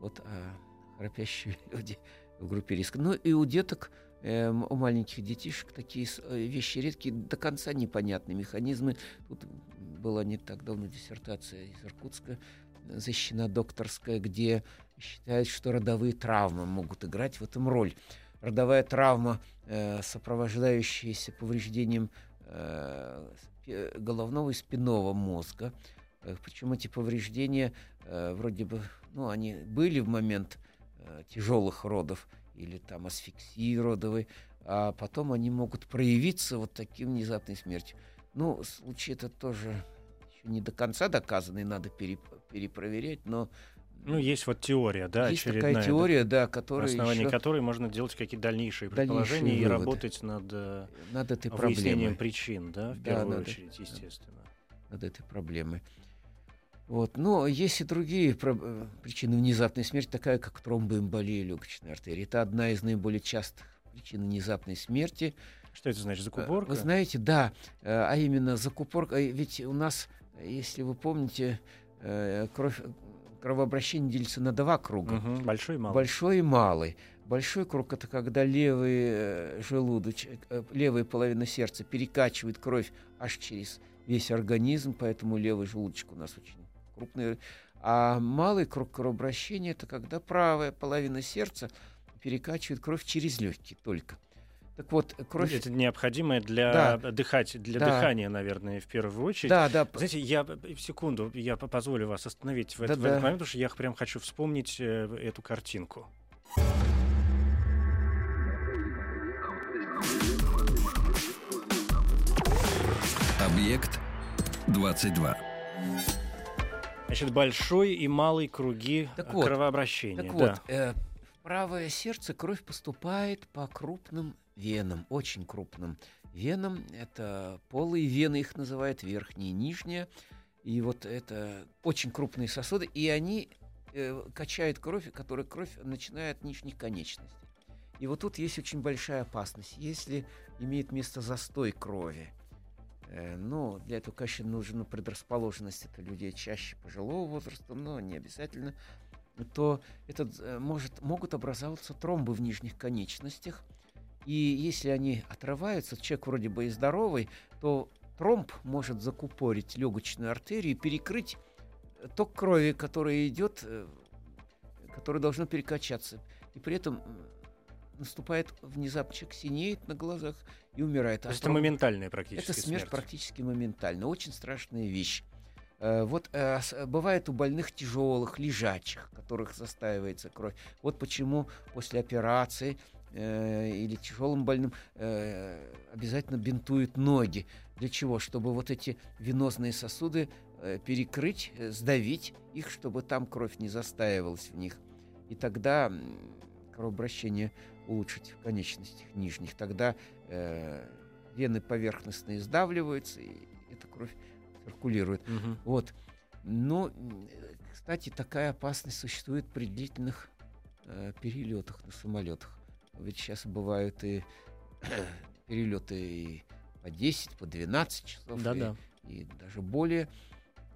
Speaker 3: Вот а храпящие [laughs] люди в группе риска. Ну и у деток, э, у маленьких детишек такие э, вещи редкие, до конца непонятные механизмы. Тут была не так давно диссертация из Иркутска защищена докторская, где считают, что родовые травмы могут играть в этом роль. Родовая травма, э, сопровождающаяся повреждением э, головного и спинного мозга. Э, причем эти повреждения вроде бы, ну, они были в момент тяжелых родов или там асфиксии родовой, а потом они могут проявиться вот таким внезапной смертью. Ну, случай это тоже еще не до конца доказанный, надо переп перепроверять, но
Speaker 2: ну, есть вот теория, да,
Speaker 3: есть очередная. такая теория, да, которая
Speaker 2: на основании еще... которой можно делать какие-то дальнейшие предположения дальнейшие и выводы. работать над, э, над этой выяснением проблемой. причин, да, в да, первую над, очередь, естественно.
Speaker 3: Над этой проблемой. Вот. Но есть и другие про- э, причины внезапной смерти, такая как тромбоэмболия легочной артерии. Это одна из наиболее частых причин внезапной смерти.
Speaker 2: Что это значит, закупорка?
Speaker 3: Вы знаете, да, а именно закупорка. Ведь у нас, если вы помните, Э, кровь, кровообращение делится на два круга.
Speaker 2: Угу, большой и малый.
Speaker 3: Большой и малый. Большой круг это когда левый э, желудочек, э, левая половина сердца перекачивает кровь аж через весь организм, поэтому левый желудочек у нас очень крупный. А малый круг кровообращения это когда правая половина сердца перекачивает кровь через легкие только.
Speaker 2: Так вот, кровь... Это необходимое для да. дыхать, для да. дыхания, наверное, в первую очередь. Да, да. Знаете, я секунду, я позволю вас остановить в, да, этот, да. в этот момент, потому что я прям хочу вспомнить э, эту картинку.
Speaker 1: Объект 22.
Speaker 2: Значит, большой и малый круги так вот, кровообращения.
Speaker 3: Так да. вот, э, в правое сердце кровь поступает по крупным венам, очень крупным венам. Это полые вены, их называют верхние и нижние. И вот это очень крупные сосуды, и они э, качают кровь, которая кровь начинает от нижних конечностей. И вот тут есть очень большая опасность. Если имеет место застой крови, э, ну, для этого, конечно, нужна предрасположенность это людей чаще пожилого возраста, но не обязательно, то этот, э, может, могут образоваться тромбы в нижних конечностях. И если они отрываются, человек вроде бы и здоровый, то тромб может закупорить легочную артерию и перекрыть ток крови, который идет, э, который должно перекачаться. И при этом наступает внезапно, человек синеет на глазах и умирает.
Speaker 2: То есть это моментальная практически
Speaker 3: Это смерть, смерть практически моментально. Очень страшная вещь. Э, вот э, бывает у больных тяжелых, лежачих, которых застаивается кровь. Вот почему после операции э, или тяжелым больным э, обязательно бинтуют ноги. Для чего? Чтобы вот эти венозные сосуды э, перекрыть, э, сдавить их, чтобы там кровь не застаивалась в них. И тогда кровообращение улучшить в конечностях нижних. Тогда э, вены поверхностные сдавливаются, и эта кровь циркулирует. Угу. Вот. Но, кстати, такая опасность существует при длительных э, перелетах на самолетах. Ведь сейчас бывают и [coughs] перелеты и по 10, по 12 часов,
Speaker 2: да,
Speaker 3: и,
Speaker 2: да.
Speaker 3: и даже более.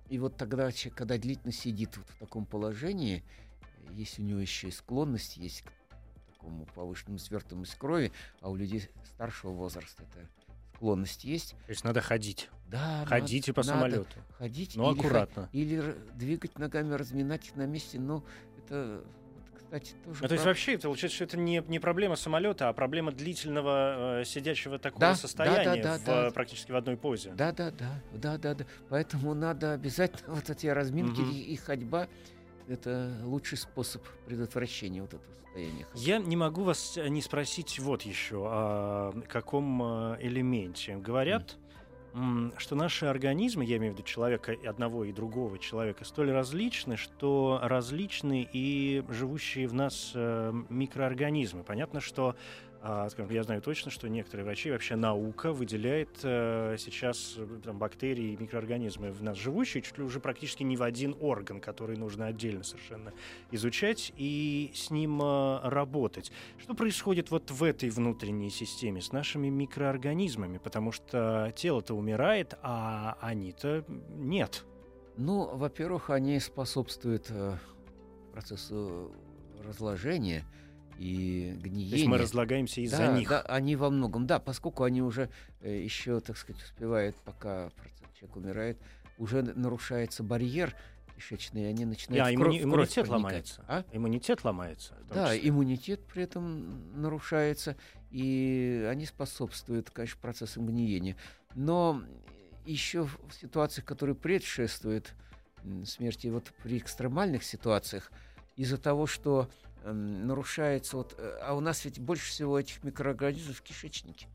Speaker 3: И вот тогда, когда длительно сидит вот в таком положении, есть у него еще и склонность, есть к такому повышенному свертываемости крови, а у людей старшего возраста это склонность есть.
Speaker 2: То есть надо ходить.
Speaker 3: Да,
Speaker 2: Ходите
Speaker 3: надо,
Speaker 2: по самолету.
Speaker 3: Ходить.
Speaker 2: Но или аккуратно.
Speaker 3: Или двигать ногами, разминать их на месте. Но это кстати, тоже.
Speaker 2: Ну, то есть вообще получается, что это не, не проблема самолета, а проблема длительного э, сидячего такого да, состояния да, да, в, да, практически в одной позе.
Speaker 3: Да, да, да, да, да, да. Поэтому надо обязательно [laughs] вот эти разминки угу. и, и ходьба. Это лучший способ предотвращения вот этого состояния.
Speaker 2: Я не могу вас не спросить вот еще о каком э, элементе. Говорят, что наши организмы, я имею в виду человека одного и другого человека, столь различны, что различны и живущие в нас э, микроорганизмы. Понятно, что скажем, я знаю точно, что некоторые врачи, вообще наука выделяет э, сейчас э, там, бактерии и микроорганизмы в нас живущие чуть ли уже практически не в один орган, который нужно отдельно совершенно изучать и с ним э, работать. Что происходит вот в этой внутренней системе с нашими микроорганизмами? Потому что тело-то умирает, а они-то нет.
Speaker 3: Ну, во-первых, они способствуют процессу разложения – и гниение. То
Speaker 2: есть мы разлагаемся из-за да, них.
Speaker 3: Да, они во многом, да, поскольку они уже э, еще, так сказать, успевают, пока человек умирает, уже нарушается барьер кишечный, и они начинают
Speaker 2: а, в кровь, иммунитет ломается. А? Иммунитет ломается.
Speaker 3: Да, числе. иммунитет при этом нарушается, и они способствуют, конечно, процессам гниения. Но еще в ситуациях, которые предшествуют смерти, вот при экстремальных ситуациях, из-за того, что Эм, нарушается. Вот, э, а у нас ведь больше всего этих микроорганизмов в кишечнике,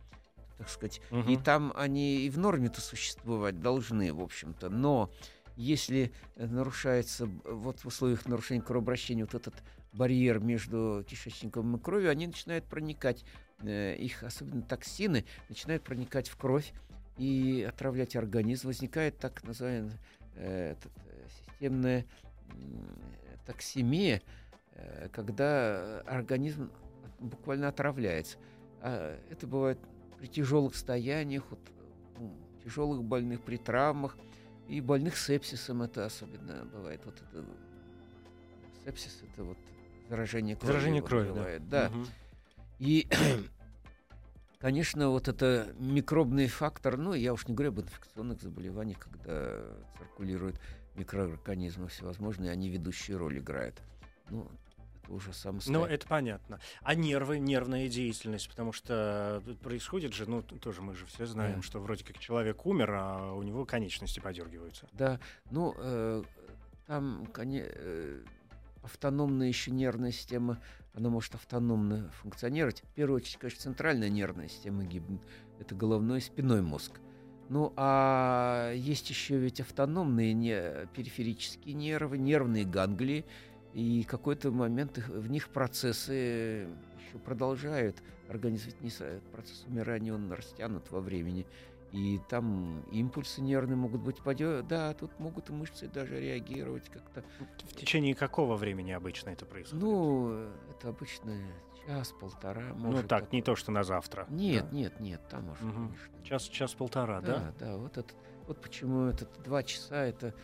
Speaker 3: так сказать. Угу. И там они и в норме-то существовать должны, в общем-то. Но если э, нарушается вот в условиях нарушения кровообращения вот этот барьер между кишечником и кровью, они начинают проникать, э, их особенно токсины начинают проникать в кровь и отравлять организм. Возникает так называемая э, этот, системная э, токсемия, Э, когда организм буквально отравляется. А это бывает при тяжелых состояниях, вот, тяжелых больных, при травмах и больных сепсисом это особенно бывает. Вот это сепсис это вот заражение крови.
Speaker 2: Заражение крови, бывает,
Speaker 3: да. да. Угу. И [clears throat] Конечно, вот это микробный фактор, ну, я уж не говорю об инфекционных заболеваниях, когда циркулируют микроорганизмы всевозможные, они ведущую роль играют. Ну, уже сам
Speaker 2: Ну, это понятно. А нервы, нервная деятельность, потому что происходит же, ну, тоже мы же все знаем, да. что вроде как человек умер, а у него конечности подергиваются.
Speaker 3: Да, ну, э, там коне, э, автономная еще нервная система, она может автономно функционировать. В первую очередь, конечно, центральная нервная система гибнет. Это головной и спиной мозг. Ну, а есть еще ведь автономные не, периферические нервы, нервные ганглии, и какой-то момент их, в них процессы еще продолжают. Организм ведь не процесс умирания, он растянут во времени. и там импульсы нервные могут быть подё... Да, тут могут мышцы даже реагировать как-то.
Speaker 2: В течение какого времени обычно это происходит?
Speaker 3: Ну, это обычно час-полтора.
Speaker 2: Ну так, так, не то, что на завтра.
Speaker 3: Нет, да. нет, нет, там может, угу.
Speaker 2: конечно. Час, час-полтора, да?
Speaker 3: Да, да, вот, это, вот почему этот два часа, это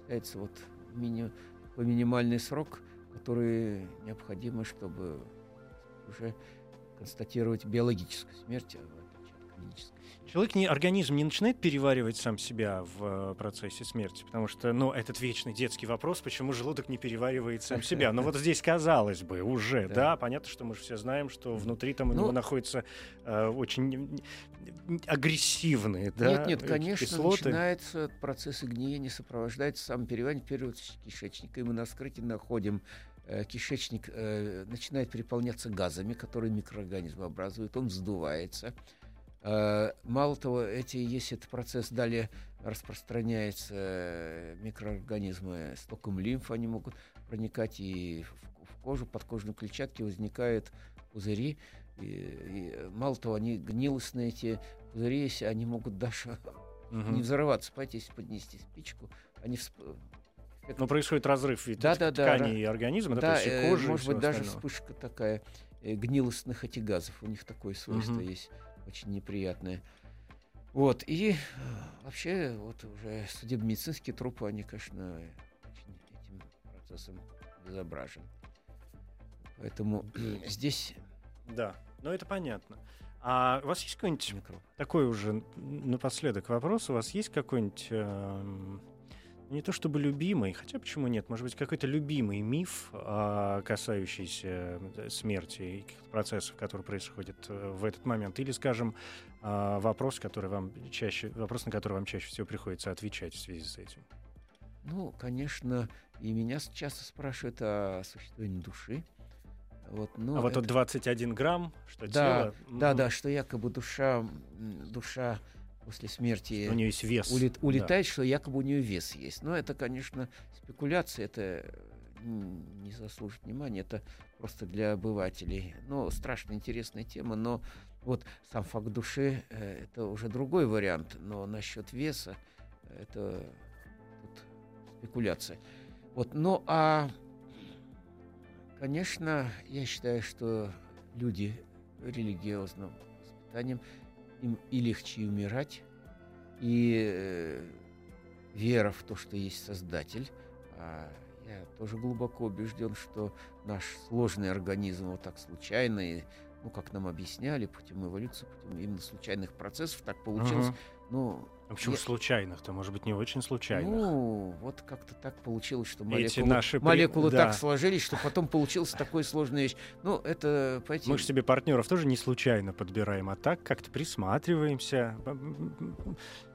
Speaker 3: считается вот мини, по минимальный срок, который необходимо, чтобы уже констатировать биологическую смерть, а клинической.
Speaker 2: Человек, не, организм не начинает переваривать сам себя в э, процессе смерти, потому что, ну, этот вечный детский вопрос, почему желудок не переваривает сам себя. Но вот здесь, казалось бы, уже, да, понятно, что мы же все знаем, что внутри там у него ну, находятся э, очень агрессивные, да,
Speaker 3: Нет, нет, конечно, начинается процесс гниения, сопровождается в первую очередь, кишечника, и мы на вскрытии находим э, кишечник э, начинает переполняться газами, которые микроорганизмы образуют, он вздувается. Э, мало того, эти, если этот процесс далее распространяется, э, микроорганизмы с током лимф, они могут проникать и в, кожу, подкожные клетчатки возникают пузыри. И, и, мало того, они гнилостные, эти пузыри, если они могут даже угу. не взорваться. Понимаете, если поднести спичку, они всп...
Speaker 2: Но происходит разрыв ведь да, да, тканей да, и организма, да, есть
Speaker 3: э,
Speaker 2: кожи.
Speaker 3: Может быть, даже вспышка такая гнилостных этих газов. У них такое свойство угу. есть очень неприятное. Вот, и э, вообще, вот уже судебно-медицинские трупы, они, конечно, очень этим процессом безображен. Поэтому здесь...
Speaker 2: Да, но это понятно. А у вас есть какой-нибудь Микро. такой уже напоследок вопрос? У вас есть какой-нибудь э, не то чтобы любимый, хотя почему нет, может быть, какой-то любимый миф, а, касающийся э, смерти и каких-то процессов, которые происходят э, в этот момент, или, скажем, а, вопрос, который вам чаще, вопрос, на который вам чаще всего приходится отвечать в связи с этим.
Speaker 3: Ну, конечно, и меня часто спрашивают о существовании души.
Speaker 2: Вот, но а вот это... 21 грамм, что
Speaker 3: да, тело... Да, да, что якобы душа, душа после смерти
Speaker 2: у нее есть вес.
Speaker 3: Улет, улетает, да. что якобы у нее вес есть. Но это, конечно, спекуляция, это не заслужит внимания, это просто для обывателей. Но страшно интересная тема, но вот сам факт души э, это уже другой вариант, но насчет веса это тут спекуляция. Вот, ну а конечно, я считаю, что люди религиозным воспитанием им и легче умирать, и э, вера в то, что есть Создатель. А я тоже глубоко убежден, что наш сложный организм вот так случайно, и, ну, как нам объясняли, путем эволюции, путем именно случайных процессов так получилось. Угу. Ну,
Speaker 2: а почему я... случайных-то? Может быть, не очень случайных?
Speaker 3: Ну, вот как-то так получилось, что молекулы, наши молекулы да. так сложились, что потом получилась такая сложная вещь. Ну, это,
Speaker 2: понимаете... Мы же себе партнеров тоже не случайно подбираем, а так как-то присматриваемся,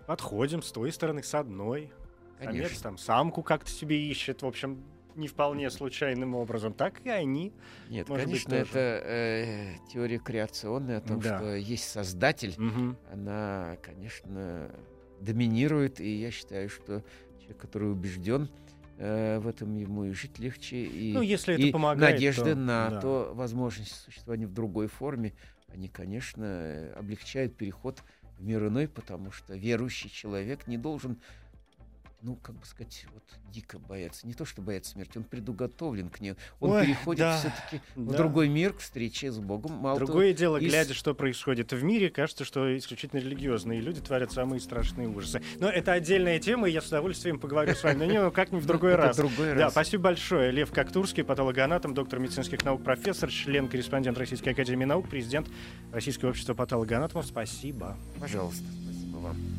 Speaker 2: подходим с той стороны, с одной. Конечно. Самец там самку как-то себе ищет. В общем, не вполне случайным образом, так и они.
Speaker 3: Нет, конечно, быть, это э, теория креационная о том, да. что есть создатель. Угу. Она, конечно, доминирует, и я считаю, что человек, который убежден э, в этом, ему и жить легче, и,
Speaker 2: ну, если это и помогает,
Speaker 3: надежды
Speaker 2: то,
Speaker 3: на да. то возможность существования в другой форме, они, конечно, облегчают переход в мир иной, потому что верующий человек не должен ну, как бы сказать, вот дико бояться. Не то, что бояться смерти, он предуготовлен к ней. Он Ой, переходит да, все-таки да. в другой мир, к встрече с Богом.
Speaker 2: Мало Другое того, дело, из... глядя, что происходит в мире, кажется, что исключительно религиозные люди творят самые страшные ужасы. Но это отдельная тема, и я с удовольствием поговорю с вами. Но не как-нибудь в другой раз.
Speaker 3: другой
Speaker 2: Да, спасибо большое. Лев Коктурский, патологоанатом, доктор медицинских наук, профессор, член-корреспондент Российской Академии Наук, президент Российского общества патологоанатомов. Спасибо.
Speaker 3: Пожалуйста, спасибо вам.